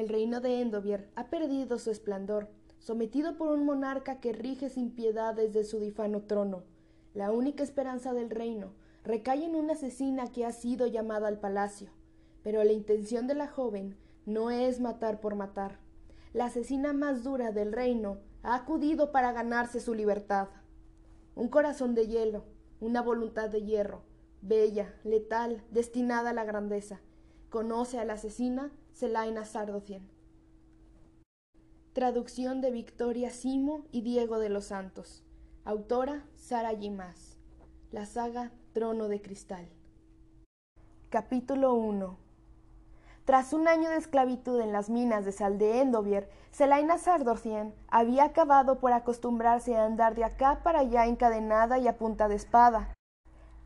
El reino de Endovier ha perdido su esplendor, sometido por un monarca que rige sin piedad desde su difano trono. La única esperanza del reino recae en una asesina que ha sido llamada al palacio. Pero la intención de la joven no es matar por matar. La asesina más dura del reino ha acudido para ganarse su libertad. Un corazón de hielo, una voluntad de hierro, bella, letal, destinada a la grandeza. Conoce a la asesina Selaina Sardocien. Traducción de Victoria Simo y Diego de los Santos. Autora Sara Gimas. La saga Trono de Cristal. Capítulo 1 Tras un año de esclavitud en las minas de sal de Endovier, Selaina Sardorcien había acabado por acostumbrarse a andar de acá para allá encadenada y a punta de espada.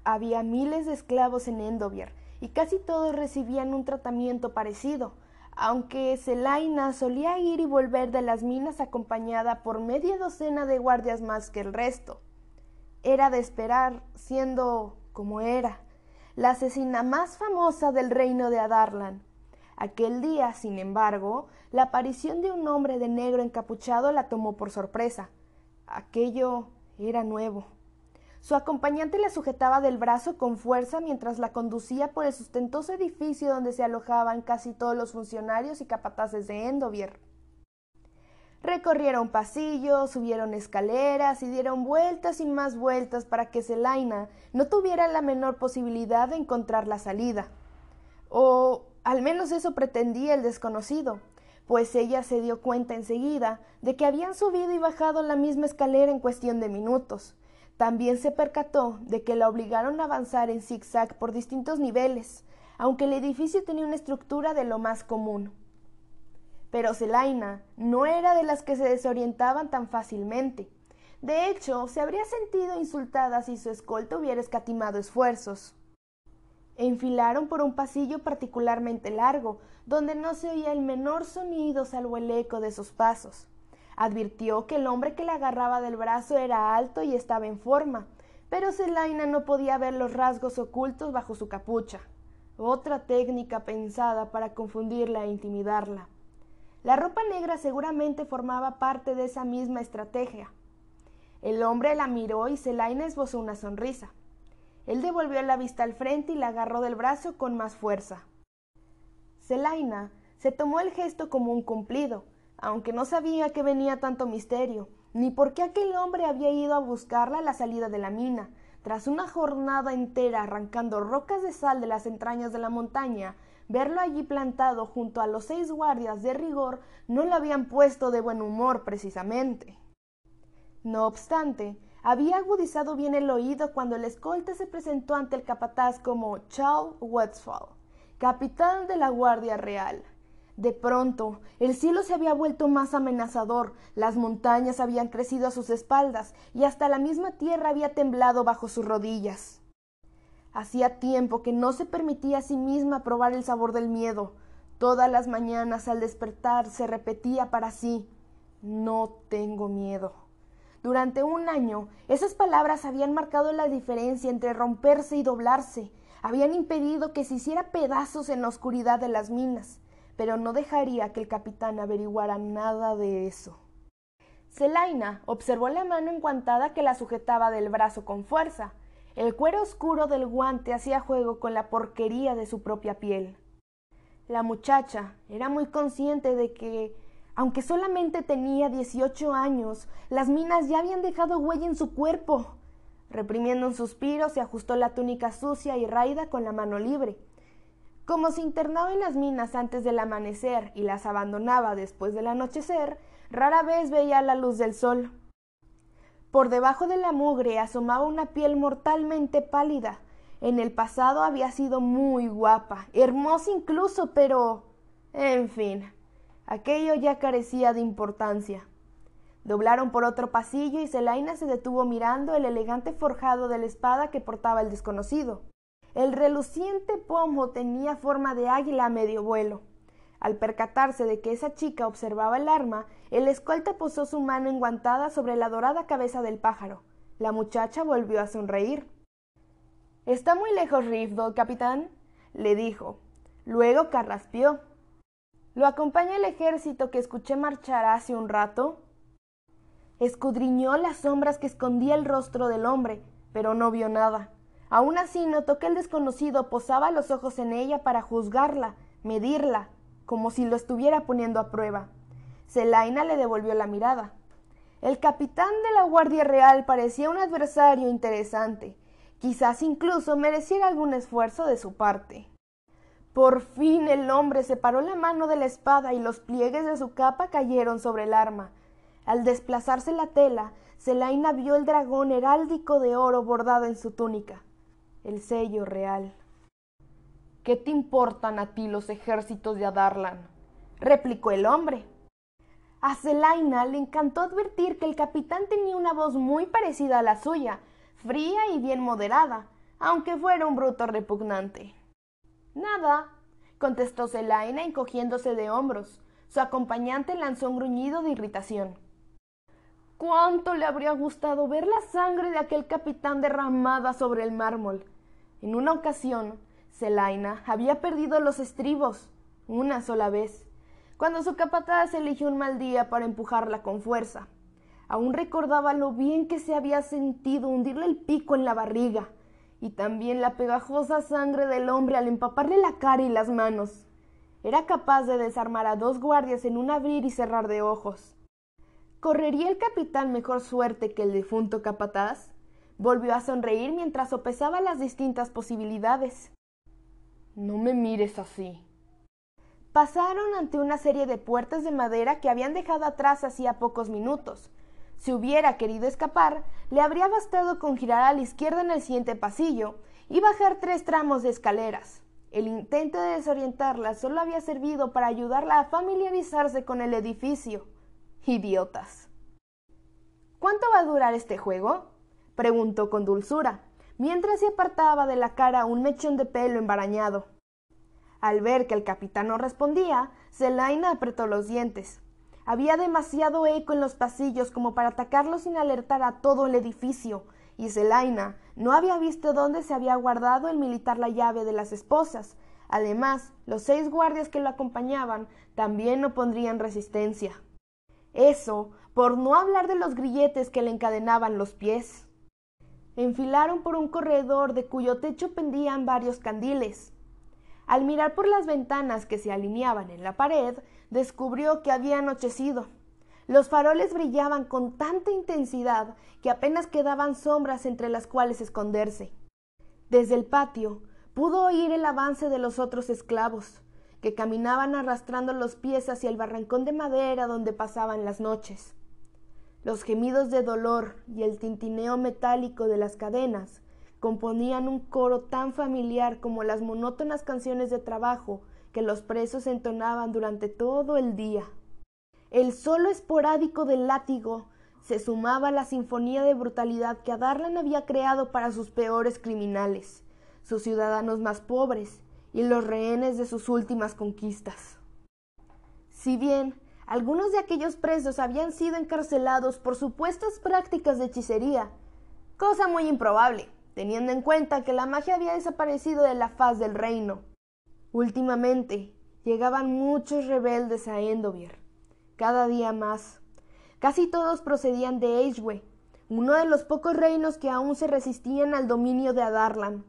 Había miles de esclavos en Endovier, y casi todos recibían un tratamiento parecido, aunque Selaina solía ir y volver de las minas acompañada por media docena de guardias más que el resto era de esperar, siendo como era, la asesina más famosa del reino de Adarlan. Aquel día, sin embargo, la aparición de un hombre de negro encapuchado la tomó por sorpresa. Aquello era nuevo. Su acompañante la sujetaba del brazo con fuerza mientras la conducía por el sustentoso edificio donde se alojaban casi todos los funcionarios y capataces de Endovier. Recorrieron pasillos, subieron escaleras y dieron vueltas y más vueltas para que Selaina no tuviera la menor posibilidad de encontrar la salida. O al menos eso pretendía el desconocido, pues ella se dio cuenta enseguida de que habían subido y bajado la misma escalera en cuestión de minutos. También se percató de que la obligaron a avanzar en zigzag por distintos niveles, aunque el edificio tenía una estructura de lo más común. Pero Selaina no era de las que se desorientaban tan fácilmente. De hecho, se habría sentido insultada si su escolta hubiera escatimado esfuerzos. Enfilaron por un pasillo particularmente largo, donde no se oía el menor sonido salvo el eco de sus pasos. Advirtió que el hombre que la agarraba del brazo era alto y estaba en forma, pero Selaina no podía ver los rasgos ocultos bajo su capucha. Otra técnica pensada para confundirla e intimidarla. La ropa negra seguramente formaba parte de esa misma estrategia. El hombre la miró y Selaina esbozó una sonrisa. Él devolvió la vista al frente y la agarró del brazo con más fuerza. Selaina se tomó el gesto como un cumplido, aunque no sabía que venía tanto misterio, ni por qué aquel hombre había ido a buscarla a la salida de la mina, tras una jornada entera arrancando rocas de sal de las entrañas de la montaña Verlo allí plantado junto a los seis guardias de rigor no lo habían puesto de buen humor precisamente. No obstante, había agudizado bien el oído cuando el escolta se presentó ante el capataz como Charles Westphal, capitán de la Guardia Real. De pronto, el cielo se había vuelto más amenazador, las montañas habían crecido a sus espaldas y hasta la misma tierra había temblado bajo sus rodillas. Hacía tiempo que no se permitía a sí misma probar el sabor del miedo. Todas las mañanas al despertar se repetía para sí No tengo miedo. Durante un año esas palabras habían marcado la diferencia entre romperse y doblarse, habían impedido que se hiciera pedazos en la oscuridad de las minas, pero no dejaría que el capitán averiguara nada de eso. Selaina observó la mano enguantada que la sujetaba del brazo con fuerza, el cuero oscuro del guante hacía juego con la porquería de su propia piel. La muchacha era muy consciente de que, aunque solamente tenía dieciocho años, las minas ya habían dejado huella en su cuerpo. Reprimiendo un suspiro, se ajustó la túnica sucia y raída con la mano libre. Como se internaba en las minas antes del amanecer y las abandonaba después del anochecer, rara vez veía la luz del sol. Por debajo de la mugre asomaba una piel mortalmente pálida. En el pasado había sido muy guapa, hermosa incluso, pero... En fin, aquello ya carecía de importancia. Doblaron por otro pasillo y Selaina se detuvo mirando el elegante forjado de la espada que portaba el desconocido. El reluciente pomo tenía forma de águila a medio vuelo. Al percatarse de que esa chica observaba el arma, el escolta posó su mano enguantada sobre la dorada cabeza del pájaro. La muchacha volvió a sonreír. Está muy lejos Rifdo, capitán, le dijo. Luego carraspeó. ¿Lo acompaña el ejército que escuché marchar hace un rato? Escudriñó las sombras que escondía el rostro del hombre, pero no vio nada. Aún así notó que el desconocido posaba los ojos en ella para juzgarla, medirla, como si lo estuviera poniendo a prueba. Zelaina le devolvió la mirada. El capitán de la Guardia Real parecía un adversario interesante. Quizás incluso mereciera algún esfuerzo de su parte. Por fin el hombre separó la mano de la espada y los pliegues de su capa cayeron sobre el arma. Al desplazarse la tela, Zelaina vio el dragón heráldico de oro bordado en su túnica, el sello real. ¿Qué te importan a ti los ejércitos de Adarlan? replicó el hombre. A Zelaina le encantó advertir que el capitán tenía una voz muy parecida a la suya, fría y bien moderada, aunque fuera un bruto repugnante. Nada, contestó Zelaina encogiéndose de hombros. Su acompañante lanzó un gruñido de irritación. Cuánto le habría gustado ver la sangre de aquel capitán derramada sobre el mármol. En una ocasión, Zelaina había perdido los estribos, una sola vez, cuando su capataz eligió un mal día para empujarla con fuerza. Aún recordaba lo bien que se había sentido hundirle el pico en la barriga, y también la pegajosa sangre del hombre al empaparle la cara y las manos. Era capaz de desarmar a dos guardias en un abrir y cerrar de ojos. ¿Correría el capitán mejor suerte que el difunto capataz? Volvió a sonreír mientras sopesaba las distintas posibilidades. No me mires así. Pasaron ante una serie de puertas de madera que habían dejado atrás hacía pocos minutos. Si hubiera querido escapar, le habría bastado con girar a la izquierda en el siguiente pasillo y bajar tres tramos de escaleras. El intento de desorientarla solo había servido para ayudarla a familiarizarse con el edificio. Idiotas. ¿Cuánto va a durar este juego? Preguntó con dulzura, mientras se apartaba de la cara un mechón de pelo embarañado. Al ver que el capitán no respondía, Zelaina apretó los dientes. Había demasiado eco en los pasillos como para atacarlo sin alertar a todo el edificio, y Zelaina no había visto dónde se había guardado el militar la llave de las esposas. Además, los seis guardias que lo acompañaban también no pondrían resistencia. Eso, por no hablar de los grilletes que le encadenaban los pies. Enfilaron por un corredor de cuyo techo pendían varios candiles. Al mirar por las ventanas que se alineaban en la pared, descubrió que había anochecido. Los faroles brillaban con tanta intensidad que apenas quedaban sombras entre las cuales esconderse. Desde el patio pudo oír el avance de los otros esclavos, que caminaban arrastrando los pies hacia el barrancón de madera donde pasaban las noches. Los gemidos de dolor y el tintineo metálico de las cadenas componían un coro tan familiar como las monótonas canciones de trabajo que los presos entonaban durante todo el día. El solo esporádico del látigo se sumaba a la sinfonía de brutalidad que Adarlan había creado para sus peores criminales, sus ciudadanos más pobres y los rehenes de sus últimas conquistas. Si bien algunos de aquellos presos habían sido encarcelados por supuestas prácticas de hechicería, cosa muy improbable, teniendo en cuenta que la magia había desaparecido de la faz del reino. Últimamente llegaban muchos rebeldes a Endovier, cada día más. Casi todos procedían de Eishwe, uno de los pocos reinos que aún se resistían al dominio de Adarlan.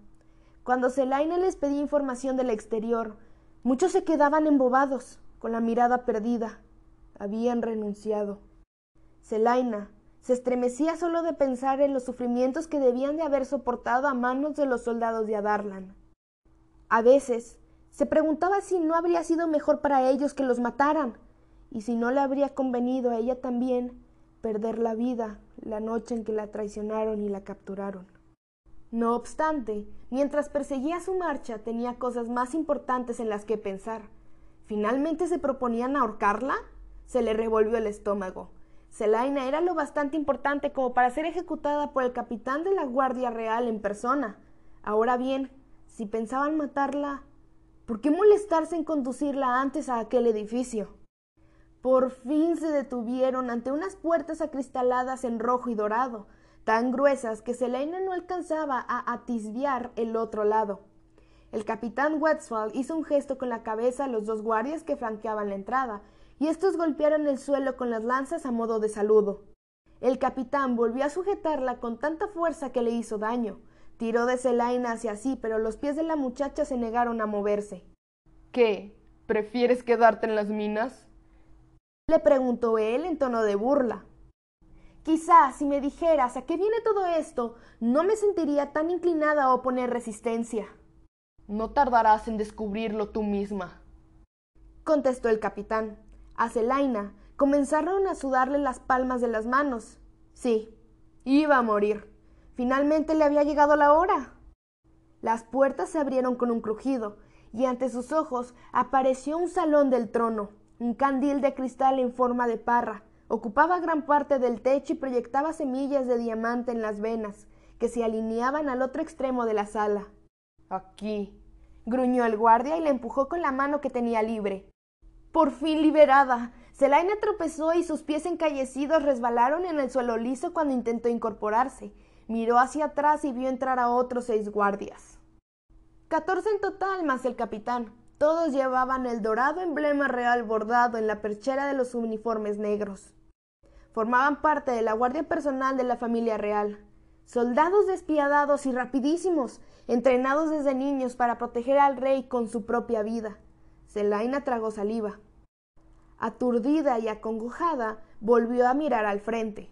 Cuando Selaina les pedía información del exterior, muchos se quedaban embobados, con la mirada perdida. Habían renunciado. Selaina, se estremecía solo de pensar en los sufrimientos que debían de haber soportado a manos de los soldados de Adarlan. A veces se preguntaba si no habría sido mejor para ellos que los mataran, y si no le habría convenido a ella también perder la vida la noche en que la traicionaron y la capturaron. No obstante, mientras perseguía su marcha tenía cosas más importantes en las que pensar. ¿Finalmente se proponían ahorcarla? Se le revolvió el estómago. Zelaina era lo bastante importante como para ser ejecutada por el capitán de la Guardia Real en persona. Ahora bien, si pensaban matarla, ¿por qué molestarse en conducirla antes a aquel edificio? Por fin se detuvieron ante unas puertas acristaladas en rojo y dorado, tan gruesas que Zelaina no alcanzaba a atisbiar el otro lado. El capitán Westphal hizo un gesto con la cabeza a los dos guardias que franqueaban la entrada, y estos golpearon el suelo con las lanzas a modo de saludo. El capitán volvió a sujetarla con tanta fuerza que le hizo daño. Tiró de Celaina hacia sí, pero los pies de la muchacha se negaron a moverse. ¿Qué? ¿Prefieres quedarte en las minas? le preguntó él en tono de burla. Quizá si me dijeras a qué viene todo esto, no me sentiría tan inclinada a oponer resistencia. No tardarás en descubrirlo tú misma, contestó el capitán. A Celaina comenzaron a sudarle las palmas de las manos. Sí, iba a morir. Finalmente le había llegado la hora. Las puertas se abrieron con un crujido, y ante sus ojos apareció un salón del trono, un candil de cristal en forma de parra. Ocupaba gran parte del techo y proyectaba semillas de diamante en las venas, que se alineaban al otro extremo de la sala. Aquí. gruñó el guardia y la empujó con la mano que tenía libre. Por fin liberada. Selaina tropezó y sus pies encallecidos resbalaron en el suelo liso cuando intentó incorporarse. Miró hacia atrás y vio entrar a otros seis guardias. Catorce en total, más el capitán. Todos llevaban el dorado emblema real bordado en la perchera de los uniformes negros. Formaban parte de la guardia personal de la familia real. Soldados despiadados y rapidísimos, entrenados desde niños para proteger al rey con su propia vida. Zelaina tragó saliva. Aturdida y acongojada, volvió a mirar al frente.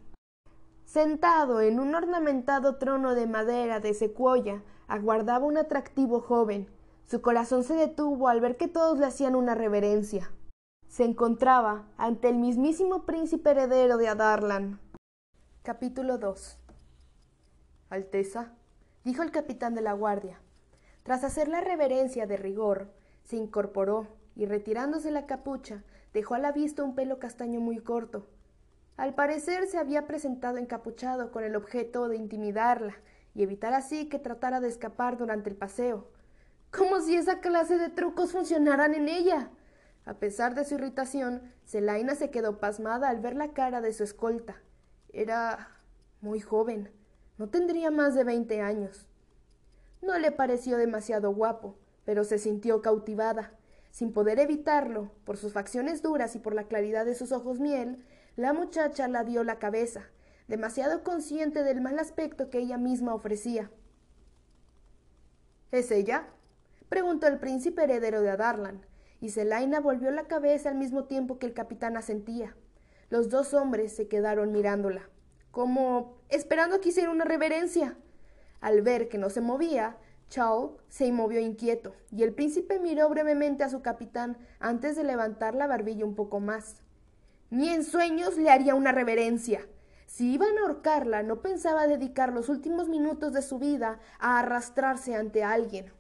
Sentado en un ornamentado trono de madera de secuoya, aguardaba un atractivo joven. Su corazón se detuvo al ver que todos le hacían una reverencia. Se encontraba ante el mismísimo príncipe heredero de Adarlan. Capítulo 2 Alteza, dijo el capitán de la guardia. Tras hacer la reverencia de rigor, se incorporó y retirándose la capucha, dejó a la vista un pelo castaño muy corto. Al parecer se había presentado encapuchado con el objeto de intimidarla y evitar así que tratara de escapar durante el paseo. Como si esa clase de trucos funcionaran en ella. A pesar de su irritación, Celaina se quedó pasmada al ver la cara de su escolta. Era muy joven, no tendría más de veinte años. No le pareció demasiado guapo, pero se sintió cautivada. Sin poder evitarlo, por sus facciones duras y por la claridad de sus ojos miel, la muchacha la dio la cabeza, demasiado consciente del mal aspecto que ella misma ofrecía. ¿Es ella? preguntó el príncipe heredero de Adarlan, y Zelaina volvió la cabeza al mismo tiempo que el capitán asentía. Los dos hombres se quedaron mirándola, como esperando que hiciera una reverencia. Al ver que no se movía, Chao se movió inquieto, y el príncipe miró brevemente a su capitán antes de levantar la barbilla un poco más. Ni en sueños le haría una reverencia. Si iban a ahorcarla, no pensaba dedicar los últimos minutos de su vida a arrastrarse ante alguien.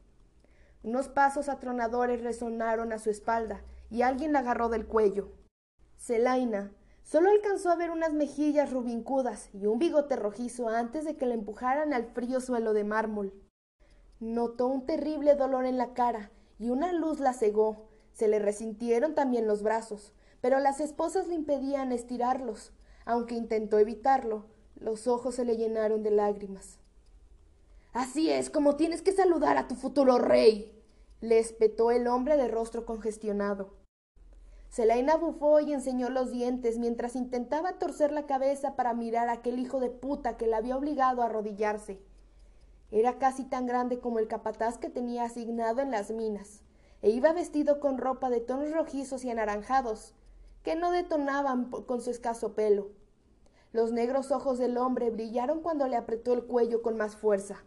Unos pasos atronadores resonaron a su espalda, y alguien la agarró del cuello. Celaina solo alcanzó a ver unas mejillas rubincudas y un bigote rojizo antes de que la empujaran al frío suelo de mármol. Notó un terrible dolor en la cara y una luz la cegó. Se le resintieron también los brazos, pero las esposas le impedían estirarlos. Aunque intentó evitarlo, los ojos se le llenaron de lágrimas. Así es como tienes que saludar a tu futuro rey, le espetó el hombre de rostro congestionado. Selaina bufó y enseñó los dientes mientras intentaba torcer la cabeza para mirar a aquel hijo de puta que la había obligado a arrodillarse. Era casi tan grande como el capataz que tenía asignado en las minas, e iba vestido con ropa de tonos rojizos y anaranjados, que no detonaban con su escaso pelo. Los negros ojos del hombre brillaron cuando le apretó el cuello con más fuerza.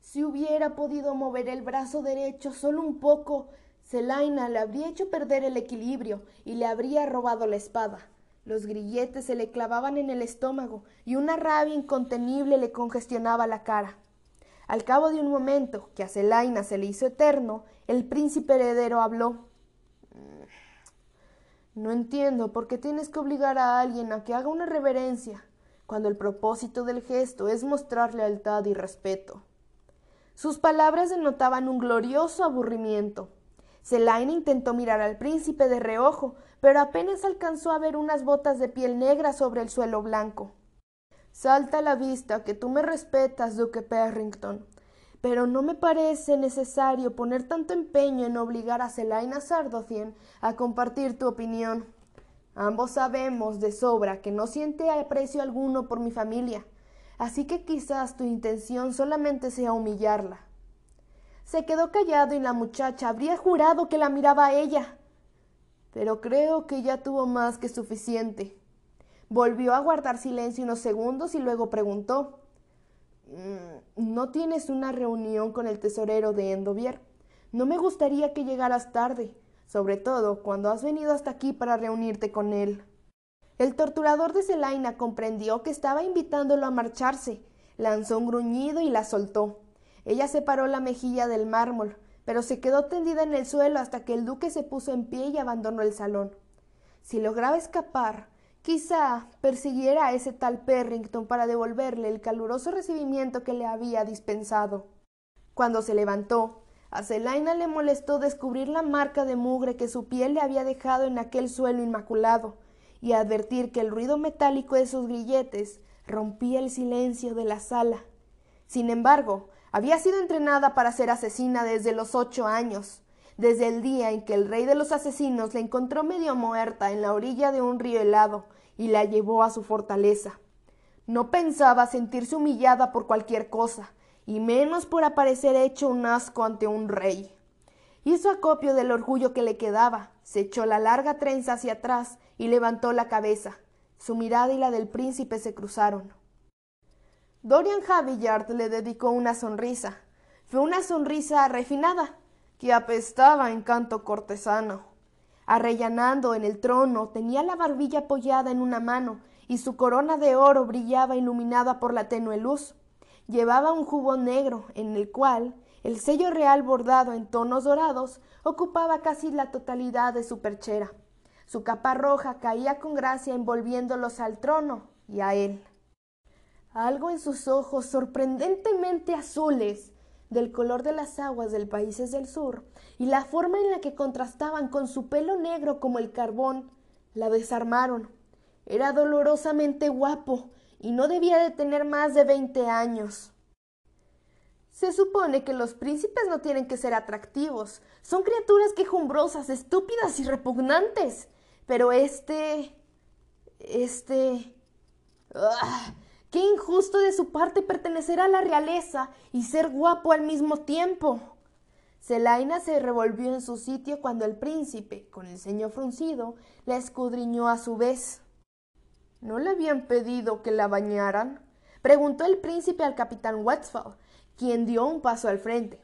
Si hubiera podido mover el brazo derecho solo un poco, Celaina le habría hecho perder el equilibrio y le habría robado la espada. Los grilletes se le clavaban en el estómago y una rabia incontenible le congestionaba la cara. Al cabo de un momento, que a Celaina se le hizo eterno, el príncipe heredero habló. Mm, no entiendo por qué tienes que obligar a alguien a que haga una reverencia, cuando el propósito del gesto es mostrar lealtad y respeto. Sus palabras denotaban un glorioso aburrimiento. Celaina intentó mirar al príncipe de reojo, pero apenas alcanzó a ver unas botas de piel negra sobre el suelo blanco. Salta a la vista que tú me respetas, duque Perrington, pero no me parece necesario poner tanto empeño en obligar a Selaina Sardocien a compartir tu opinión. Ambos sabemos de sobra que no siente aprecio alguno por mi familia, así que quizás tu intención solamente sea humillarla. Se quedó callado y la muchacha habría jurado que la miraba a ella. Pero creo que ya tuvo más que suficiente. Volvió a guardar silencio unos segundos y luego preguntó mm, ¿No tienes una reunión con el tesorero de Endovier? No me gustaría que llegaras tarde, sobre todo cuando has venido hasta aquí para reunirte con él. El torturador de Celaina comprendió que estaba invitándolo a marcharse, lanzó un gruñido y la soltó. Ella separó la mejilla del mármol, pero se quedó tendida en el suelo hasta que el duque se puso en pie y abandonó el salón. Si lograba escapar, Quizá persiguiera a ese tal Perrington para devolverle el caluroso recibimiento que le había dispensado. Cuando se levantó, a le molestó descubrir la marca de mugre que su piel le había dejado en aquel suelo inmaculado, y advertir que el ruido metálico de sus grilletes rompía el silencio de la sala. Sin embargo, había sido entrenada para ser asesina desde los ocho años, desde el día en que el rey de los asesinos la encontró medio muerta en la orilla de un río helado y la llevó a su fortaleza. No pensaba sentirse humillada por cualquier cosa, y menos por aparecer hecho un asco ante un rey. Hizo acopio del orgullo que le quedaba, se echó la larga trenza hacia atrás y levantó la cabeza. Su mirada y la del príncipe se cruzaron. Dorian Havillard le dedicó una sonrisa. Fue una sonrisa refinada, que apestaba en canto cortesano. Arrellanando en el trono, tenía la barbilla apoyada en una mano, y su corona de oro brillaba iluminada por la tenue luz. Llevaba un jubón negro, en el cual el sello real bordado en tonos dorados ocupaba casi la totalidad de su perchera. Su capa roja caía con gracia envolviéndolos al trono y a él. Algo en sus ojos sorprendentemente azules del color de las aguas del países del sur y la forma en la que contrastaban con su pelo negro como el carbón, la desarmaron. Era dolorosamente guapo y no debía de tener más de veinte años. Se supone que los príncipes no tienen que ser atractivos, son criaturas quejumbrosas, estúpidas y repugnantes. Pero este... este... ¡ah! Qué injusto de su parte pertenecer a la realeza y ser guapo al mismo tiempo. Celaina se revolvió en su sitio cuando el príncipe, con el ceño fruncido, la escudriñó a su vez. ¿No le habían pedido que la bañaran? preguntó el príncipe al capitán Westphal, quien dio un paso al frente.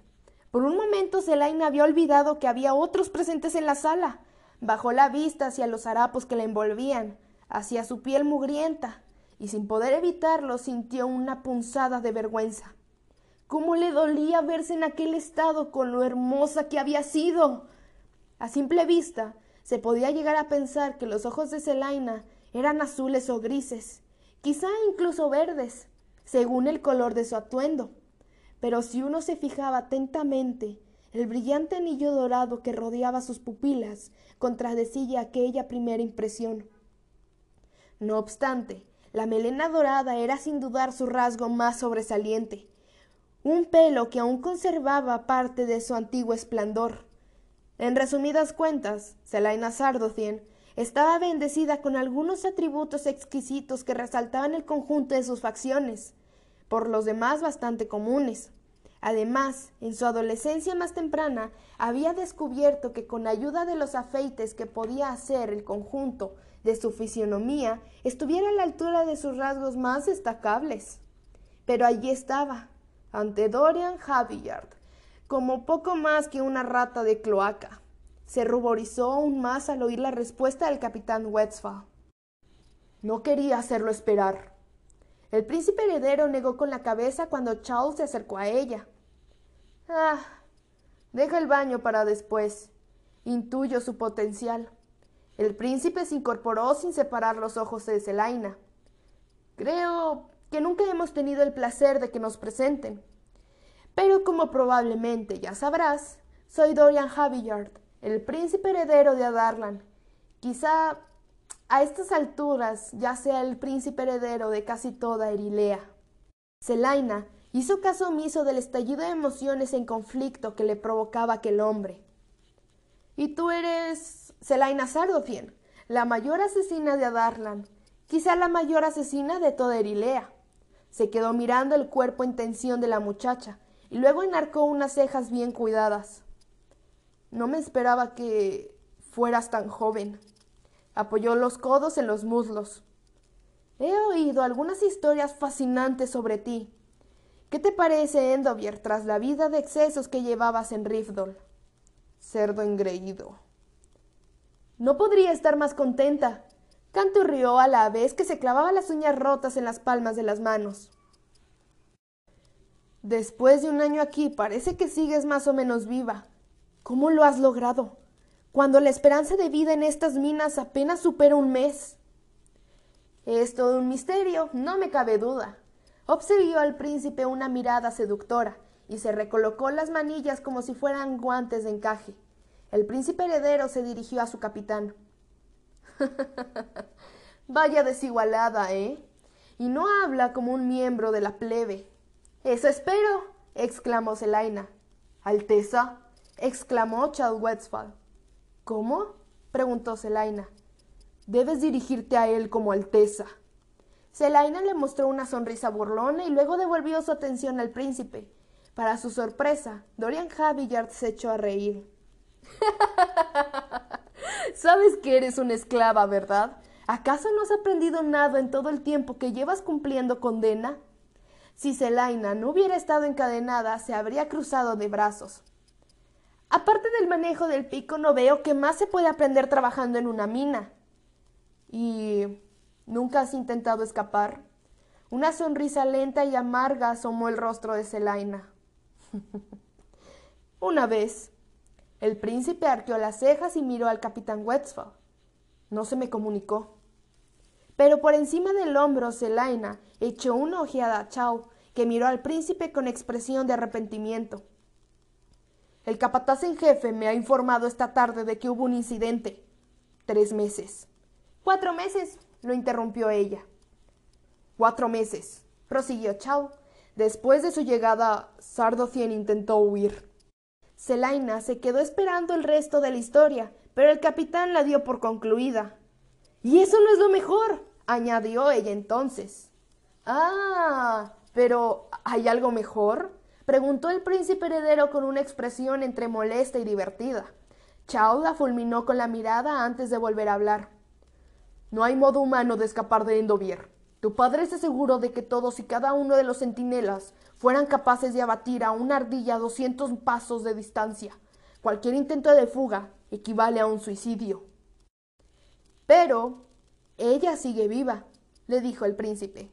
Por un momento Celaina había olvidado que había otros presentes en la sala. Bajó la vista hacia los harapos que la envolvían, hacia su piel mugrienta, y sin poder evitarlo sintió una punzada de vergüenza. ¿Cómo le dolía verse en aquel estado con lo hermosa que había sido? A simple vista se podía llegar a pensar que los ojos de Celaina eran azules o grises, quizá incluso verdes, según el color de su atuendo. Pero si uno se fijaba atentamente, el brillante anillo dorado que rodeaba sus pupilas contradecía aquella primera impresión. No obstante, la melena dorada era sin dudar su rasgo más sobresaliente, un pelo que aún conservaba parte de su antiguo esplendor. En resumidas cuentas, Selaina Sardocien estaba bendecida con algunos atributos exquisitos que resaltaban el conjunto de sus facciones, por los demás bastante comunes. Además, en su adolescencia más temprana, había descubierto que con ayuda de los afeites que podía hacer el conjunto de su fisionomía estuviera a la altura de sus rasgos más destacables. Pero allí estaba, ante Dorian Havillard, como poco más que una rata de cloaca. Se ruborizó aún más al oír la respuesta del capitán Westphal. No quería hacerlo esperar. El príncipe heredero negó con la cabeza cuando Charles se acercó a ella. Ah, deja el baño para después. Intuyo su potencial. El príncipe se incorporó sin separar los ojos de Zelaina. Creo que nunca hemos tenido el placer de que nos presenten. Pero como probablemente ya sabrás, soy Dorian Havillard, el príncipe heredero de Adarlan. Quizá a estas alturas ya sea el príncipe heredero de casi toda Erilea. Celaina Hizo caso omiso del estallido de emociones en conflicto que le provocaba aquel hombre. Y tú eres Selaina Sardofien, la mayor asesina de Adarlan, quizá la mayor asesina de toda Erilea. Se quedó mirando el cuerpo en tensión de la muchacha y luego enarcó unas cejas bien cuidadas. No me esperaba que fueras tan joven. Apoyó los codos en los muslos. He oído algunas historias fascinantes sobre ti. ¿Qué te parece, Endovier, tras la vida de excesos que llevabas en Rifdol? Cerdo engreído. No podría estar más contenta. Canto rió a la vez que se clavaba las uñas rotas en las palmas de las manos. Después de un año aquí parece que sigues más o menos viva. ¿Cómo lo has logrado? Cuando la esperanza de vida en estas minas apenas supera un mes. Es todo un misterio, no me cabe duda. Observó al príncipe una mirada seductora y se recolocó las manillas como si fueran guantes de encaje. El príncipe heredero se dirigió a su capitán. Vaya desigualada, ¿eh? Y no habla como un miembro de la plebe. Eso espero, exclamó Selaina. Alteza, exclamó Westphal. ¿Cómo? preguntó Selaina. Debes dirigirte a él como Alteza. Selaina le mostró una sonrisa burlona y luego devolvió su atención al príncipe. Para su sorpresa, Dorian Havillard se echó a reír. Sabes que eres una esclava, ¿verdad? ¿Acaso no has aprendido nada en todo el tiempo que llevas cumpliendo condena? Si Selaina no hubiera estado encadenada, se habría cruzado de brazos. Aparte del manejo del pico, no veo qué más se puede aprender trabajando en una mina. ¿Y nunca has intentado escapar? Una sonrisa lenta y amarga asomó el rostro de Selaina. una vez. El príncipe arqueó las cejas y miró al capitán Westphal. No se me comunicó. Pero por encima del hombro, Selaina echó una ojeada a Chao, que miró al príncipe con expresión de arrepentimiento. El capataz en jefe me ha informado esta tarde de que hubo un incidente. Tres meses. Cuatro meses, lo interrumpió ella. Cuatro meses, prosiguió Chao. Después de su llegada, Sardocien intentó huir. Selaina se quedó esperando el resto de la historia, pero el capitán la dio por concluida. Y eso no es lo mejor, añadió ella entonces. Ah, pero ¿hay algo mejor? preguntó el príncipe heredero con una expresión entre molesta y divertida. Chao la fulminó con la mirada antes de volver a hablar. No hay modo humano de escapar de Endovier. Tu padre se aseguró de que todos y cada uno de los centinelas fueran capaces de abatir a una ardilla a doscientos pasos de distancia. Cualquier intento de fuga equivale a un suicidio. Pero ella sigue viva, le dijo el príncipe.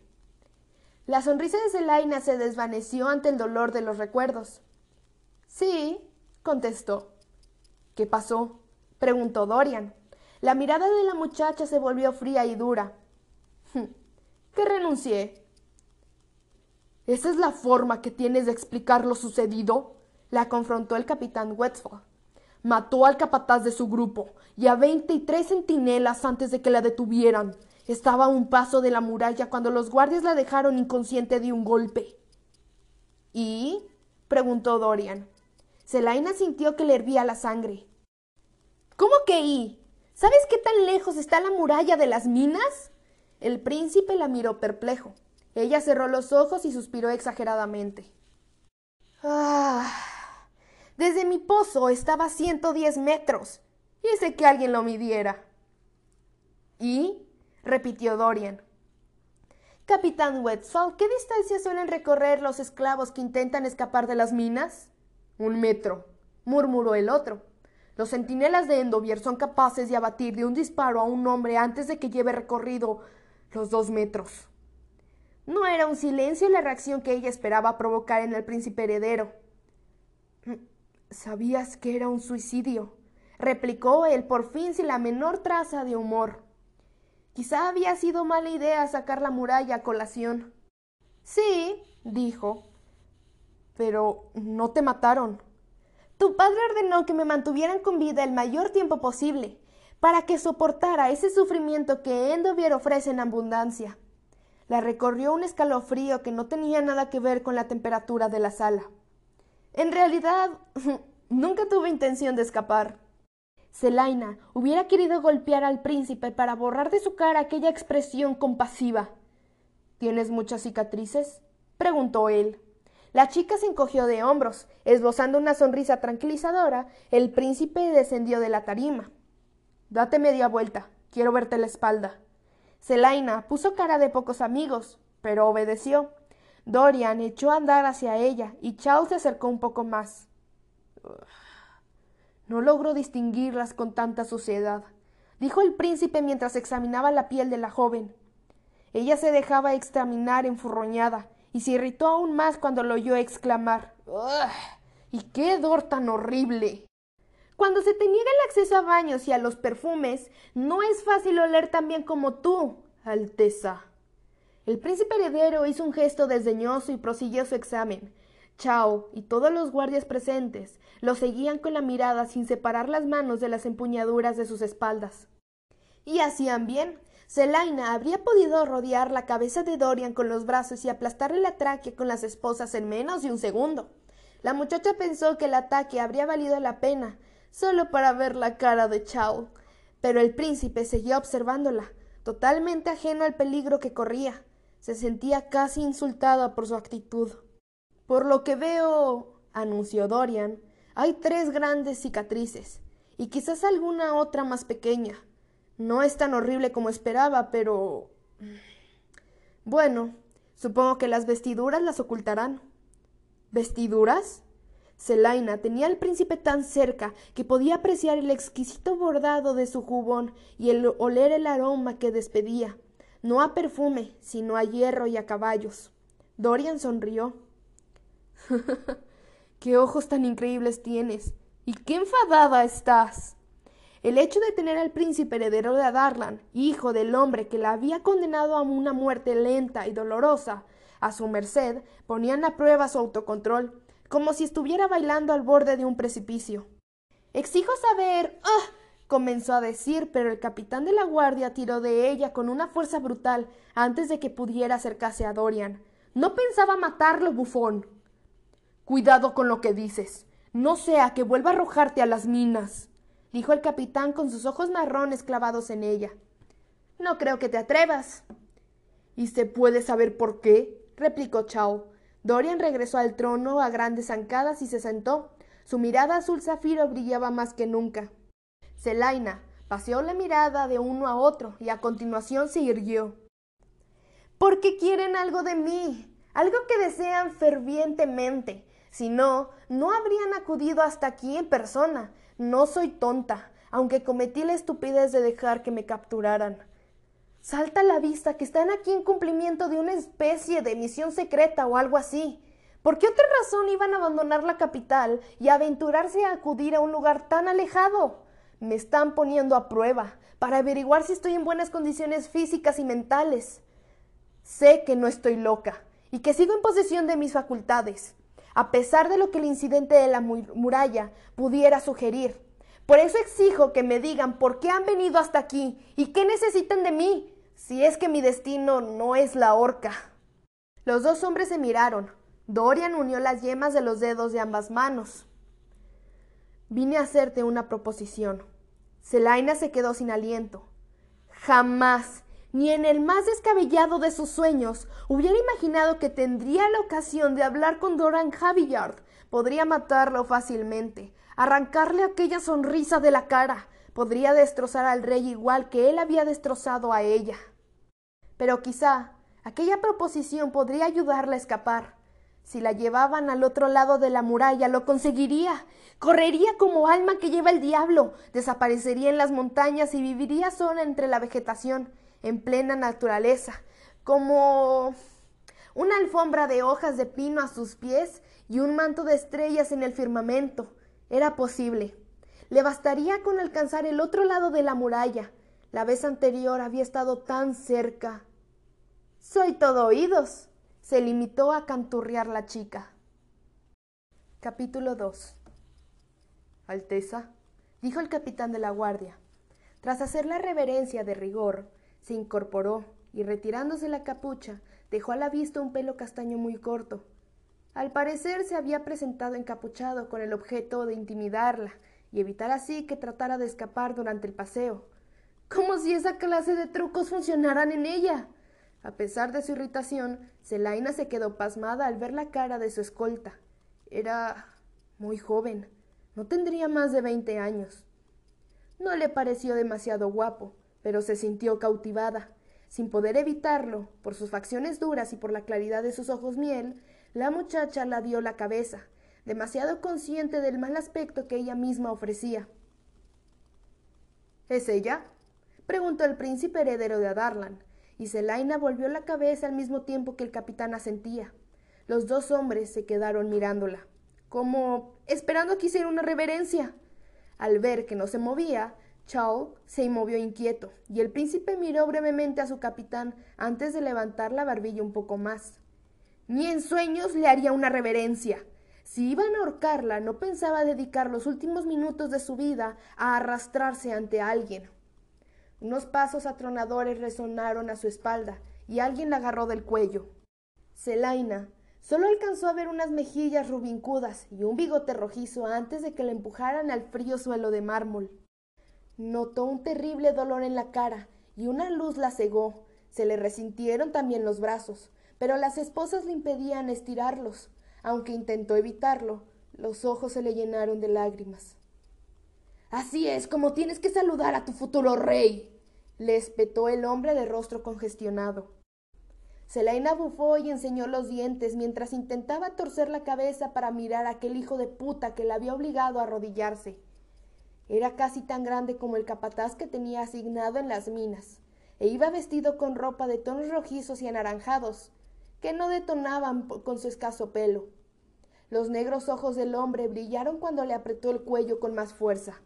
La sonrisa de Zelaina se desvaneció ante el dolor de los recuerdos. Sí, contestó. ¿Qué pasó? preguntó Dorian. La mirada de la muchacha se volvió fría y dura. que renuncié. ¿Esa es la forma que tienes de explicar lo sucedido? La confrontó el capitán Westphal. Mató al capataz de su grupo y a veintitrés centinelas antes de que la detuvieran. Estaba a un paso de la muralla cuando los guardias la dejaron inconsciente de un golpe. ¿Y? preguntó Dorian. Selaina sintió que le hervía la sangre. ¿Cómo que y? ¿Sabes qué tan lejos está la muralla de las minas? El príncipe la miró perplejo. Ella cerró los ojos y suspiró exageradamente. Ah. Desde mi pozo estaba a ciento diez metros. Hice que alguien lo midiera. ¿Y? repitió Dorian. Capitán Wetzel, ¿qué distancia suelen recorrer los esclavos que intentan escapar de las minas? Un metro, murmuró el otro. Los centinelas de Endovier son capaces de abatir de un disparo a un hombre antes de que lleve recorrido los dos metros. No era un silencio la reacción que ella esperaba provocar en el príncipe heredero. ¿Sabías que era un suicidio? replicó él por fin sin la menor traza de humor. Quizá había sido mala idea sacar la muralla a colación. Sí, dijo. Pero no te mataron. Tu padre ordenó que me mantuvieran con vida el mayor tiempo posible, para que soportara ese sufrimiento que Endovier ofrece en abundancia. La recorrió un escalofrío que no tenía nada que ver con la temperatura de la sala. En realidad, nunca tuve intención de escapar. Zelaina hubiera querido golpear al príncipe para borrar de su cara aquella expresión compasiva. ¿Tienes muchas cicatrices? preguntó él. La chica se encogió de hombros. Esbozando una sonrisa tranquilizadora, el príncipe descendió de la tarima. Date media vuelta. Quiero verte la espalda. Zelaina puso cara de pocos amigos, pero obedeció. Dorian echó a andar hacia ella y Charles se acercó un poco más. No logro distinguirlas con tanta suciedad, dijo el príncipe mientras examinaba la piel de la joven. Ella se dejaba examinar enfurroñada y se irritó aún más cuando lo oyó exclamar ¿Y qué hedor tan horrible? Cuando se te niega el acceso a baños y a los perfumes, no es fácil oler tan bien como tú, Alteza. El príncipe heredero hizo un gesto desdeñoso y prosiguió su examen. Chao y todos los guardias presentes lo seguían con la mirada sin separar las manos de las empuñaduras de sus espaldas. Y hacían bien. Zelaina habría podido rodear la cabeza de Dorian con los brazos y aplastarle la tráquea con las esposas en menos de un segundo. La muchacha pensó que el ataque habría valido la pena, solo para ver la cara de Chao. Pero el príncipe seguía observándola, totalmente ajeno al peligro que corría. Se sentía casi insultada por su actitud. Por lo que veo, anunció Dorian, hay tres grandes cicatrices, y quizás alguna otra más pequeña. No es tan horrible como esperaba, pero... Bueno, supongo que las vestiduras las ocultarán. ¿Vestiduras? Zelaina tenía al príncipe tan cerca que podía apreciar el exquisito bordado de su jubón y el oler el aroma que despedía, no a perfume, sino a hierro y a caballos. Dorian sonrió. ¡Qué ojos tan increíbles tienes! ¡Y qué enfadada estás! El hecho de tener al príncipe heredero de Adarlan, hijo del hombre que la había condenado a una muerte lenta y dolorosa, a su merced, ponían a prueba su autocontrol, como si estuviera bailando al borde de un precipicio. Exijo saber. ¡Ah! comenzó a decir, pero el capitán de la guardia tiró de ella con una fuerza brutal antes de que pudiera acercarse a Dorian. No pensaba matarlo, bufón. Cuidado con lo que dices. No sea que vuelva a arrojarte a las minas, dijo el capitán con sus ojos marrones clavados en ella. No creo que te atrevas. ¿Y se puede saber por qué? replicó Chao. Dorian regresó al trono a grandes zancadas y se sentó. Su mirada azul zafiro brillaba más que nunca. Zelaina paseó la mirada de uno a otro y a continuación se irguió. ¿Por qué quieren algo de mí? Algo que desean fervientemente. Si no, no habrían acudido hasta aquí en persona. No soy tonta, aunque cometí la estupidez de dejar que me capturaran. Salta a la vista que están aquí en cumplimiento de una especie de misión secreta o algo así. ¿Por qué otra razón iban a abandonar la capital y aventurarse a acudir a un lugar tan alejado? Me están poniendo a prueba para averiguar si estoy en buenas condiciones físicas y mentales. Sé que no estoy loca y que sigo en posesión de mis facultades a pesar de lo que el incidente de la muralla pudiera sugerir. Por eso exijo que me digan por qué han venido hasta aquí y qué necesitan de mí, si es que mi destino no es la horca. Los dos hombres se miraron. Dorian unió las yemas de los dedos de ambas manos. Vine a hacerte una proposición. Selaina se quedó sin aliento. Jamás ni en el más descabellado de sus sueños hubiera imaginado que tendría la ocasión de hablar con Doran Javillard. Podría matarlo fácilmente, arrancarle aquella sonrisa de la cara, podría destrozar al rey igual que él había destrozado a ella. Pero quizá aquella proposición podría ayudarla a escapar. Si la llevaban al otro lado de la muralla, lo conseguiría. Correría como alma que lleva el diablo, desaparecería en las montañas y viviría sola entre la vegetación en plena naturaleza, como una alfombra de hojas de pino a sus pies y un manto de estrellas en el firmamento. Era posible. Le bastaría con alcanzar el otro lado de la muralla. La vez anterior había estado tan cerca. Soy todo oídos. Se limitó a canturrear la chica. Capítulo 2 Alteza, dijo el capitán de la guardia. Tras hacer la reverencia de rigor, se incorporó y retirándose la capucha, dejó a la vista un pelo castaño muy corto. Al parecer se había presentado encapuchado con el objeto de intimidarla y evitar así que tratara de escapar durante el paseo. Como si esa clase de trucos funcionaran en ella. A pesar de su irritación, Zelaina se quedó pasmada al ver la cara de su escolta. Era muy joven, no tendría más de veinte años. No le pareció demasiado guapo, pero se sintió cautivada. Sin poder evitarlo, por sus facciones duras y por la claridad de sus ojos miel, la muchacha la dio la cabeza, demasiado consciente del mal aspecto que ella misma ofrecía. ¿Es ella? preguntó el príncipe heredero de Adarlan, y Zelaina volvió la cabeza al mismo tiempo que el capitán asentía. Los dos hombres se quedaron mirándola, como esperando que hiciera una reverencia. Al ver que no se movía, Charles se movió inquieto, y el príncipe miró brevemente a su capitán antes de levantar la barbilla un poco más. Ni en sueños le haría una reverencia. Si iban a ahorcarla, no pensaba dedicar los últimos minutos de su vida a arrastrarse ante alguien. Unos pasos atronadores resonaron a su espalda y alguien la agarró del cuello. Celaina solo alcanzó a ver unas mejillas rubincudas y un bigote rojizo antes de que la empujaran al frío suelo de mármol. Notó un terrible dolor en la cara y una luz la cegó. Se le resintieron también los brazos, pero las esposas le impedían estirarlos. Aunque intentó evitarlo, los ojos se le llenaron de lágrimas. Así es como tienes que saludar a tu futuro rey, le espetó el hombre de rostro congestionado. Selaina bufó y enseñó los dientes mientras intentaba torcer la cabeza para mirar a aquel hijo de puta que la había obligado a arrodillarse. Era casi tan grande como el capataz que tenía asignado en las minas, e iba vestido con ropa de tonos rojizos y anaranjados, que no detonaban con su escaso pelo. Los negros ojos del hombre brillaron cuando le apretó el cuello con más fuerza.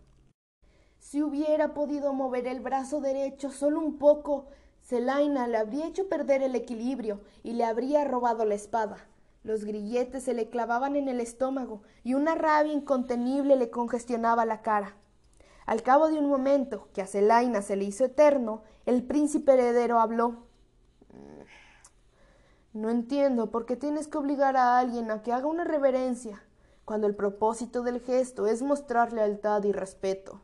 Si hubiera podido mover el brazo derecho solo un poco, Zelaina le habría hecho perder el equilibrio y le habría robado la espada. Los grilletes se le clavaban en el estómago y una rabia incontenible le congestionaba la cara. Al cabo de un momento, que a Zelaina se le hizo eterno, el príncipe heredero habló. No entiendo por qué tienes que obligar a alguien a que haga una reverencia, cuando el propósito del gesto es mostrar lealtad y respeto.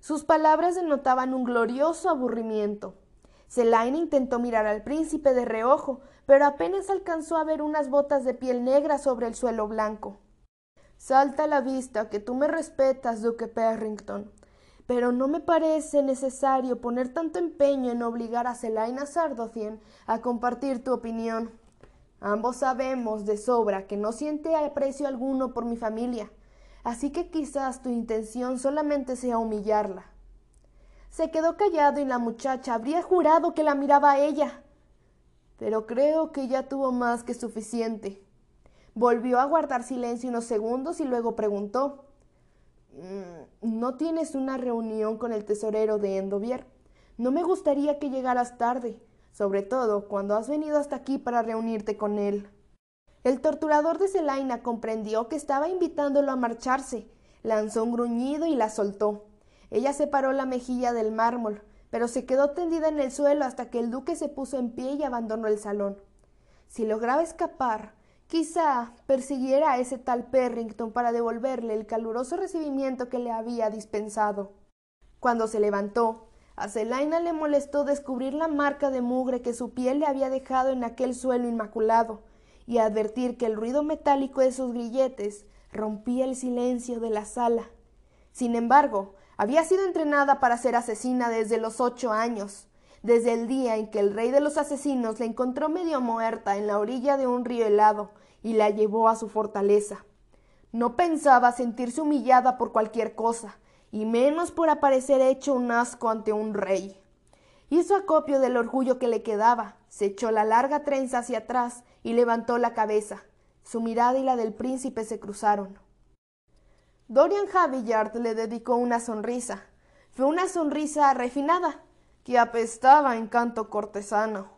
Sus palabras denotaban un glorioso aburrimiento. Zelaina intentó mirar al príncipe de reojo, pero apenas alcanzó a ver unas botas de piel negra sobre el suelo blanco. Salta a la vista que tú me respetas, duque Perrington, pero no me parece necesario poner tanto empeño en obligar a Celaina Sardocien a compartir tu opinión. Ambos sabemos de sobra que no siente aprecio alguno por mi familia, así que quizás tu intención solamente sea humillarla. Se quedó callado y la muchacha habría jurado que la miraba a ella. Pero creo que ya tuvo más que suficiente. Volvió a guardar silencio unos segundos y luego preguntó ¿No tienes una reunión con el tesorero de Endovier? No me gustaría que llegaras tarde, sobre todo cuando has venido hasta aquí para reunirte con él. El torturador de Celaina comprendió que estaba invitándolo a marcharse, lanzó un gruñido y la soltó. Ella separó la mejilla del mármol, pero se quedó tendida en el suelo hasta que el duque se puso en pie y abandonó el salón. Si lograba escapar, Quizá persiguiera a ese tal Perrington para devolverle el caluroso recibimiento que le había dispensado. Cuando se levantó, a le molestó descubrir la marca de mugre que su piel le había dejado en aquel suelo inmaculado, y advertir que el ruido metálico de sus grilletes rompía el silencio de la sala. Sin embargo, había sido entrenada para ser asesina desde los ocho años, desde el día en que el rey de los asesinos la encontró medio muerta en la orilla de un río helado y la llevó a su fortaleza. No pensaba sentirse humillada por cualquier cosa, y menos por aparecer hecho un asco ante un rey. Hizo acopio del orgullo que le quedaba, se echó la larga trenza hacia atrás y levantó la cabeza. Su mirada y la del príncipe se cruzaron. Dorian Havillard le dedicó una sonrisa. Fue una sonrisa refinada, que apestaba en canto cortesano.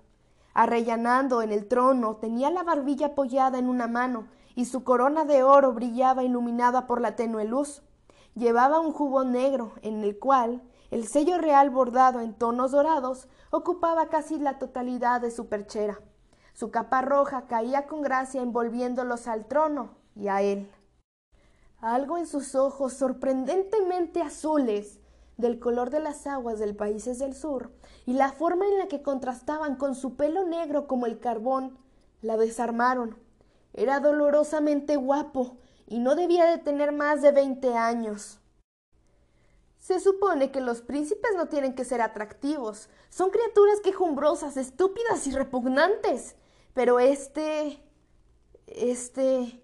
Arrellanando en el trono, tenía la barbilla apoyada en una mano, y su corona de oro brillaba iluminada por la tenue luz. Llevaba un jubón negro, en el cual, El sello real bordado en tonos dorados ocupaba casi la totalidad de su perchera. Su capa roja caía con gracia envolviéndolos al trono y a él. Algo en sus ojos sorprendentemente azules, del color de las aguas del países del sur, y la forma en la que contrastaban con su pelo negro como el carbón, la desarmaron. Era dolorosamente guapo y no debía de tener más de veinte años. Se supone que los príncipes no tienen que ser atractivos. Son criaturas quejumbrosas, estúpidas y repugnantes. Pero este... este...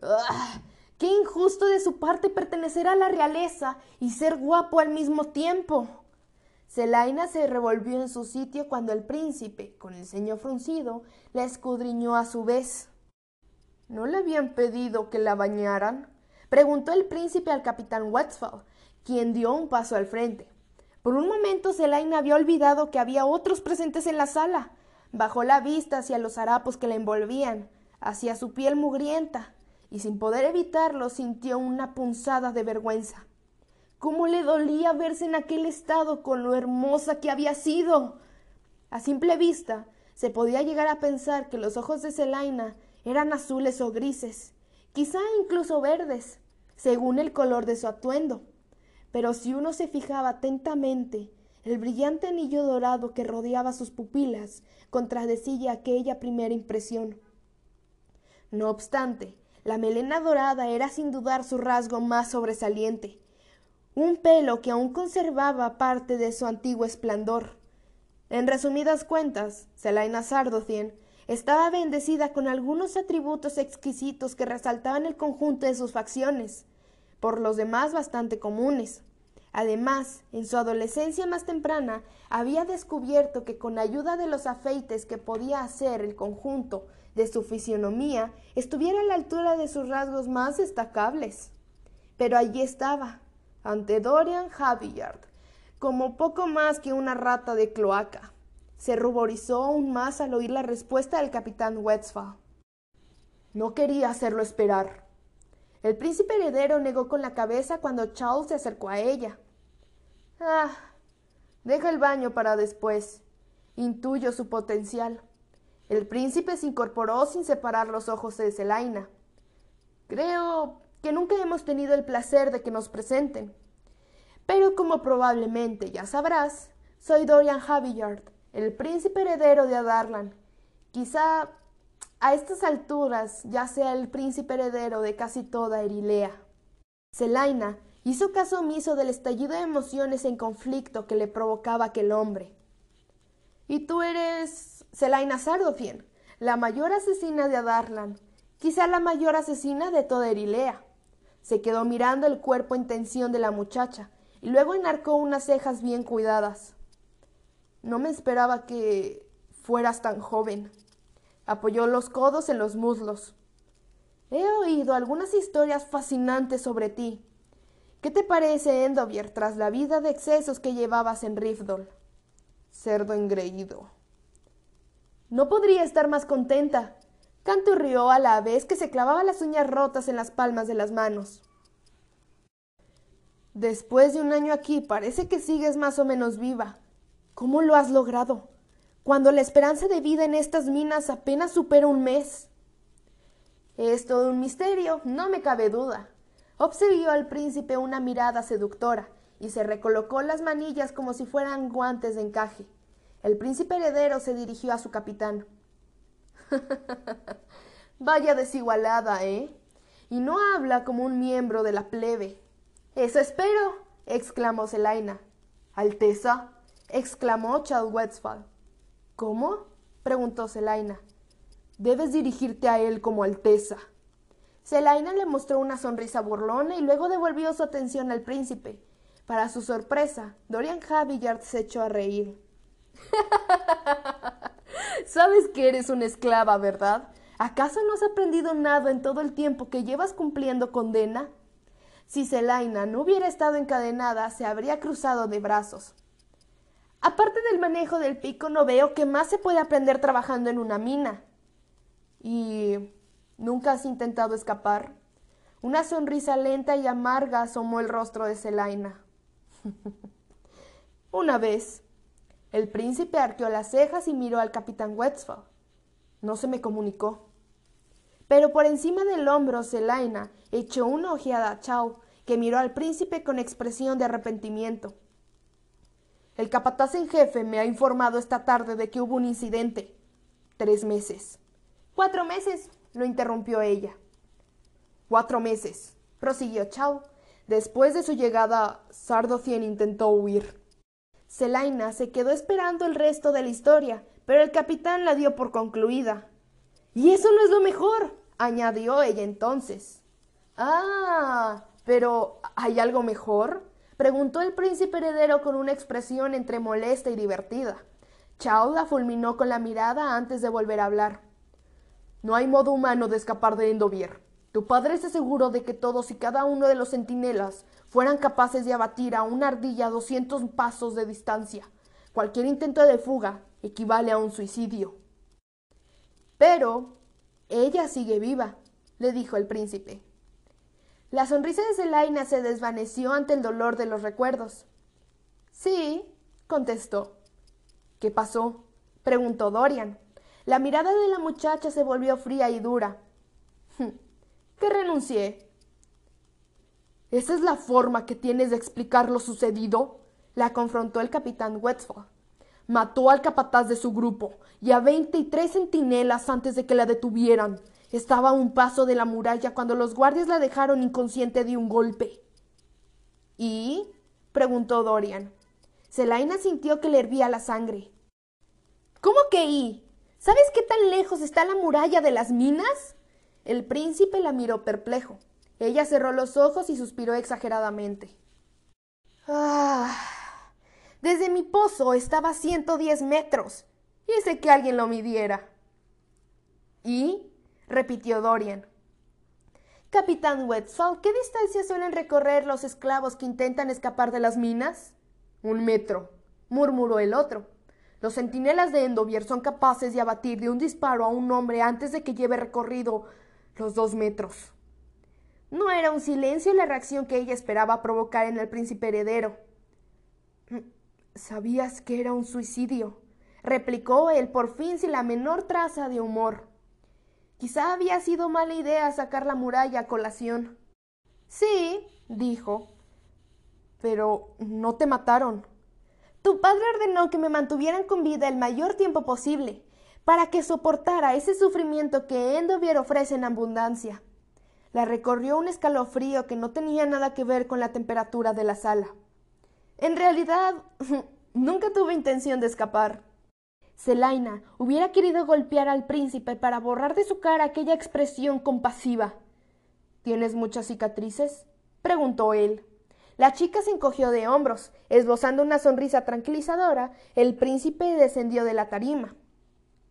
¡ah! ¡Qué injusto de su parte pertenecer a la realeza y ser guapo al mismo tiempo! Zelaina se revolvió en su sitio cuando el príncipe, con el ceño fruncido, la escudriñó a su vez. ¿No le habían pedido que la bañaran? preguntó el príncipe al capitán Westphal, quien dio un paso al frente. Por un momento Zelaina había olvidado que había otros presentes en la sala. Bajó la vista hacia los harapos que la envolvían, hacia su piel mugrienta, y sin poder evitarlo sintió una punzada de vergüenza. ¿Cómo le dolía verse en aquel estado con lo hermosa que había sido? A simple vista se podía llegar a pensar que los ojos de Zelaina eran azules o grises, quizá incluso verdes, según el color de su atuendo pero si uno se fijaba atentamente, el brillante anillo dorado que rodeaba sus pupilas contradecía aquella primera impresión. No obstante, la melena dorada era sin dudar su rasgo más sobresaliente, un pelo que aún conservaba parte de su antiguo esplendor. En resumidas cuentas, Selaina Sardocien estaba bendecida con algunos atributos exquisitos que resaltaban el conjunto de sus facciones, por los demás bastante comunes. Además, en su adolescencia más temprana, había descubierto que con ayuda de los afeites que podía hacer el conjunto de su fisionomía, estuviera a la altura de sus rasgos más destacables. Pero allí estaba, ante Dorian Javillard, como poco más que una rata de cloaca. Se ruborizó aún más al oír la respuesta del capitán Westphal. No quería hacerlo esperar. El príncipe heredero negó con la cabeza cuando Charles se acercó a ella. Ah, deja el baño para después. Intuyo su potencial. El príncipe se incorporó sin separar los ojos de Zelaina. Creo que nunca hemos tenido el placer de que nos presenten. Pero como probablemente ya sabrás, soy Dorian Javillard, el príncipe heredero de Adarlan. Quizá a estas alturas ya sea el príncipe heredero de casi toda Erilea. Zelaina hizo caso omiso del estallido de emociones en conflicto que le provocaba aquel hombre. Y tú eres Zelaina Sardofien, la mayor asesina de Adarlan, quizá la mayor asesina de toda Erilea. Se quedó mirando el cuerpo en tensión de la muchacha y luego enarcó unas cejas bien cuidadas. No me esperaba que fueras tan joven. Apoyó los codos en los muslos. He oído algunas historias fascinantes sobre ti. ¿Qué te parece, Endovier, tras la vida de excesos que llevabas en Rifdol? Cerdo engreído. No podría estar más contenta. Canto rió a la vez que se clavaba las uñas rotas en las palmas de las manos. Después de un año aquí parece que sigues más o menos viva. ¿Cómo lo has logrado? cuando la esperanza de vida en estas minas apenas supera un mes. Es todo un misterio, no me cabe duda. Observó al príncipe una mirada seductora y se recolocó las manillas como si fueran guantes de encaje. El príncipe heredero se dirigió a su capitán. Vaya desigualada, ¿eh? Y no habla como un miembro de la plebe. Eso espero, exclamó Zelaina. Alteza, exclamó Westphal. ¿Cómo? preguntó Zelaina. Debes dirigirte a él como Alteza. Zelaina le mostró una sonrisa burlona y luego devolvió su atención al príncipe. Para su sorpresa, Dorian Javillard se echó a reír. Sabes que eres una esclava, ¿verdad? ¿Acaso no has aprendido nada en todo el tiempo que llevas cumpliendo condena? Si Zelaina no hubiera estado encadenada, se habría cruzado de brazos. Aparte del manejo del pico, no veo qué más se puede aprender trabajando en una mina. ¿Y nunca has intentado escapar? Una sonrisa lenta y amarga asomó el rostro de Zelaina. Una vez. El príncipe arqueó las cejas y miró al capitán Westphal. No se me comunicó. Pero por encima del hombro, Selaina echó una ojeada a Chao, que miró al príncipe con expresión de arrepentimiento. El capataz en jefe me ha informado esta tarde de que hubo un incidente. Tres meses. Cuatro meses, lo interrumpió ella. Cuatro meses, prosiguió Chao. Después de su llegada, Sardocien intentó huir. Selaina se quedó esperando el resto de la historia, pero el capitán la dio por concluida. Y eso no es lo mejor, añadió ella entonces. Ah, pero ¿hay algo mejor? preguntó el príncipe heredero con una expresión entre molesta y divertida. Chao la fulminó con la mirada antes de volver a hablar. No hay modo humano de escapar de Endovier. Tu padre se aseguró de que todos y cada uno de los centinelas fueran capaces de abatir a una ardilla a doscientos pasos de distancia. Cualquier intento de fuga equivale a un suicidio. Pero ella sigue viva, le dijo el príncipe. La sonrisa de Zelaina se desvaneció ante el dolor de los recuerdos. Sí, contestó. ¿Qué pasó? preguntó Dorian. La mirada de la muchacha se volvió fría y dura. Que renuncié. ¿Esa es la forma que tienes de explicar lo sucedido? La confrontó el capitán Westphal. Mató al capataz de su grupo y a veintitrés centinelas antes de que la detuvieran. Estaba a un paso de la muralla cuando los guardias la dejaron inconsciente de un golpe. ¿Y? preguntó Dorian. Selaina sintió que le hervía la sangre. ¿Cómo que y? ¿Sabes qué tan lejos está la muralla de las minas? El príncipe la miró perplejo. Ella cerró los ojos y suspiró exageradamente. Ah. Desde mi pozo estaba a ciento diez metros. Hice que alguien lo midiera. ¿Y? repitió Dorian. Capitán Wetzel, ¿qué distancia suelen recorrer los esclavos que intentan escapar de las minas? Un metro, murmuró el otro. Los centinelas de Endovier son capaces de abatir de un disparo a un hombre antes de que lleve recorrido los dos metros. No era un silencio la reacción que ella esperaba provocar en el príncipe heredero. Sabías que era un suicidio, replicó él por fin sin la menor traza de humor. Quizá había sido mala idea sacar la muralla a colación. Sí, dijo. Pero no te mataron. Tu padre ordenó que me mantuvieran con vida el mayor tiempo posible, para que soportara ese sufrimiento que Endovier ofrece en abundancia. La recorrió un escalofrío que no tenía nada que ver con la temperatura de la sala. En realidad, nunca tuve intención de escapar. Selaina hubiera querido golpear al príncipe para borrar de su cara aquella expresión compasiva. ¿Tienes muchas cicatrices? preguntó él. La chica se encogió de hombros. Esbozando una sonrisa tranquilizadora, el príncipe descendió de la tarima.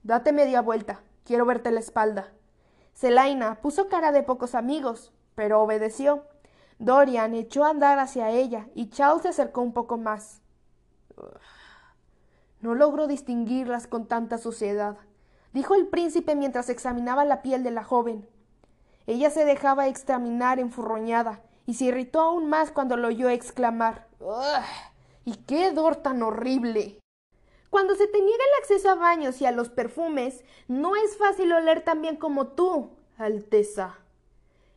Date media vuelta. Quiero verte la espalda. Selaina puso cara de pocos amigos, pero obedeció. Dorian echó a andar hacia ella y Charles se acercó un poco más. No logro distinguirlas con tanta suciedad, dijo el príncipe mientras examinaba la piel de la joven. Ella se dejaba examinar enfurroñada y se irritó aún más cuando lo oyó exclamar ¡Y qué hedor tan horrible! Cuando se te niega el acceso a baños y a los perfumes, no es fácil oler tan bien como tú, Alteza.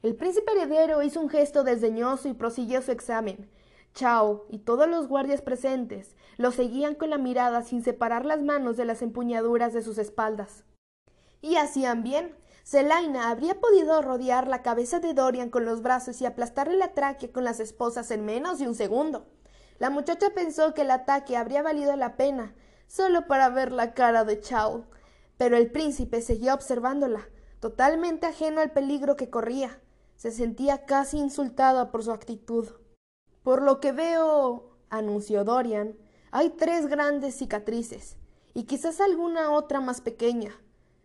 El príncipe heredero hizo un gesto desdeñoso y prosiguió su examen. Chao y todos los guardias presentes lo seguían con la mirada sin separar las manos de las empuñaduras de sus espaldas. Y hacían bien. Selaina habría podido rodear la cabeza de Dorian con los brazos y aplastarle la tráquea con las esposas en menos de un segundo. La muchacha pensó que el ataque habría valido la pena, solo para ver la cara de Chao. Pero el príncipe seguía observándola, totalmente ajeno al peligro que corría. Se sentía casi insultada por su actitud. Por lo que veo, anunció Dorian, hay tres grandes cicatrices, y quizás alguna otra más pequeña.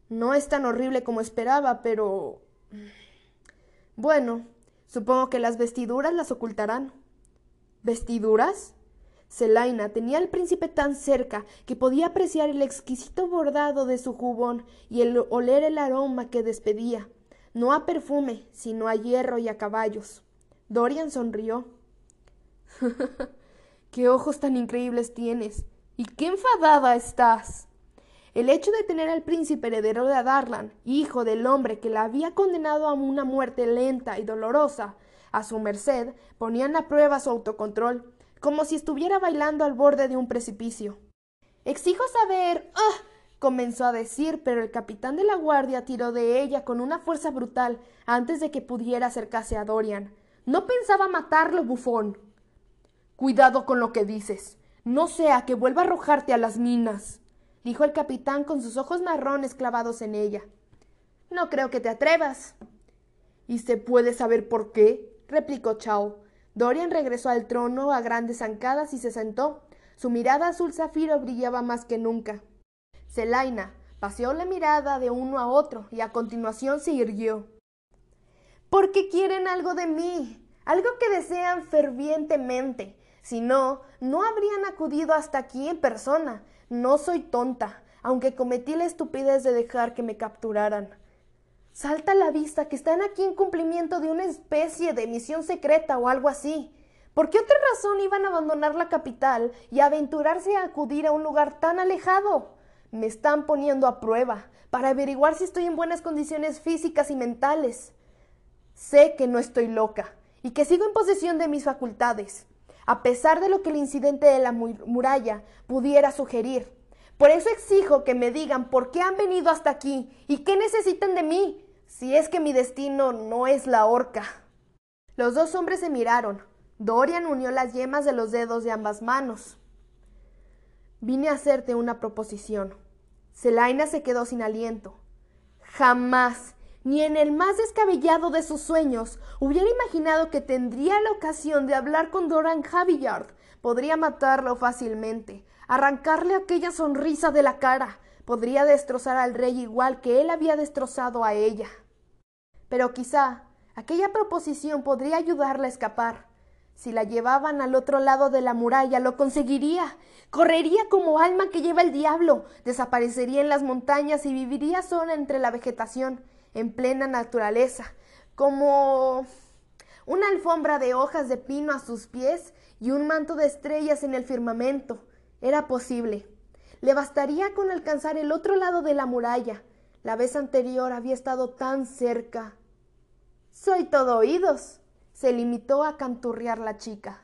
No es tan horrible como esperaba, pero... Bueno, supongo que las vestiduras las ocultarán. ¿Vestiduras? Selaina tenía al príncipe tan cerca que podía apreciar el exquisito bordado de su jubón y el oler el aroma que despedía, no a perfume, sino a hierro y a caballos. Dorian sonrió. qué ojos tan increíbles tienes. Y qué enfadada estás. El hecho de tener al príncipe heredero de Adarlan, hijo del hombre que la había condenado a una muerte lenta y dolorosa, a su merced, ponían a prueba su autocontrol, como si estuviera bailando al borde de un precipicio. Exijo saber. ¡Ah! comenzó a decir, pero el capitán de la guardia tiró de ella con una fuerza brutal antes de que pudiera acercarse a Dorian. No pensaba matarlo, bufón. Cuidado con lo que dices. No sea que vuelva a arrojarte a las minas, dijo el capitán con sus ojos marrones clavados en ella. No creo que te atrevas. ¿Y se puede saber por qué? replicó Chao. Dorian regresó al trono a grandes zancadas y se sentó. Su mirada azul zafiro brillaba más que nunca. Zelaina paseó la mirada de uno a otro y a continuación se irguió. Porque quieren algo de mí, algo que desean fervientemente. Si no, no habrían acudido hasta aquí en persona. No soy tonta, aunque cometí la estupidez de dejar que me capturaran. Salta a la vista que están aquí en cumplimiento de una especie de misión secreta o algo así. ¿Por qué otra razón iban a abandonar la capital y aventurarse a acudir a un lugar tan alejado? Me están poniendo a prueba para averiguar si estoy en buenas condiciones físicas y mentales. Sé que no estoy loca y que sigo en posesión de mis facultades, a pesar de lo que el incidente de la muralla pudiera sugerir. Por eso exijo que me digan por qué han venido hasta aquí y qué necesitan de mí, si es que mi destino no es la horca. Los dos hombres se miraron. Dorian unió las yemas de los dedos de ambas manos. Vine a hacerte una proposición. Selaina se quedó sin aliento. Jamás, ni en el más descabellado de sus sueños, hubiera imaginado que tendría la ocasión de hablar con Doran Javillard. Podría matarlo fácilmente, arrancarle aquella sonrisa de la cara, podría destrozar al rey igual que él había destrozado a ella. Pero quizá aquella proposición podría ayudarla a escapar. Si la llevaban al otro lado de la muralla, lo conseguiría. Correría como alma que lleva el diablo, desaparecería en las montañas y viviría sola entre la vegetación, en plena naturaleza, como una alfombra de hojas de pino a sus pies y un manto de estrellas en el firmamento. Era posible. Le bastaría con alcanzar el otro lado de la muralla. La vez anterior había estado tan cerca. Soy todo oídos. Se limitó a canturrear la chica.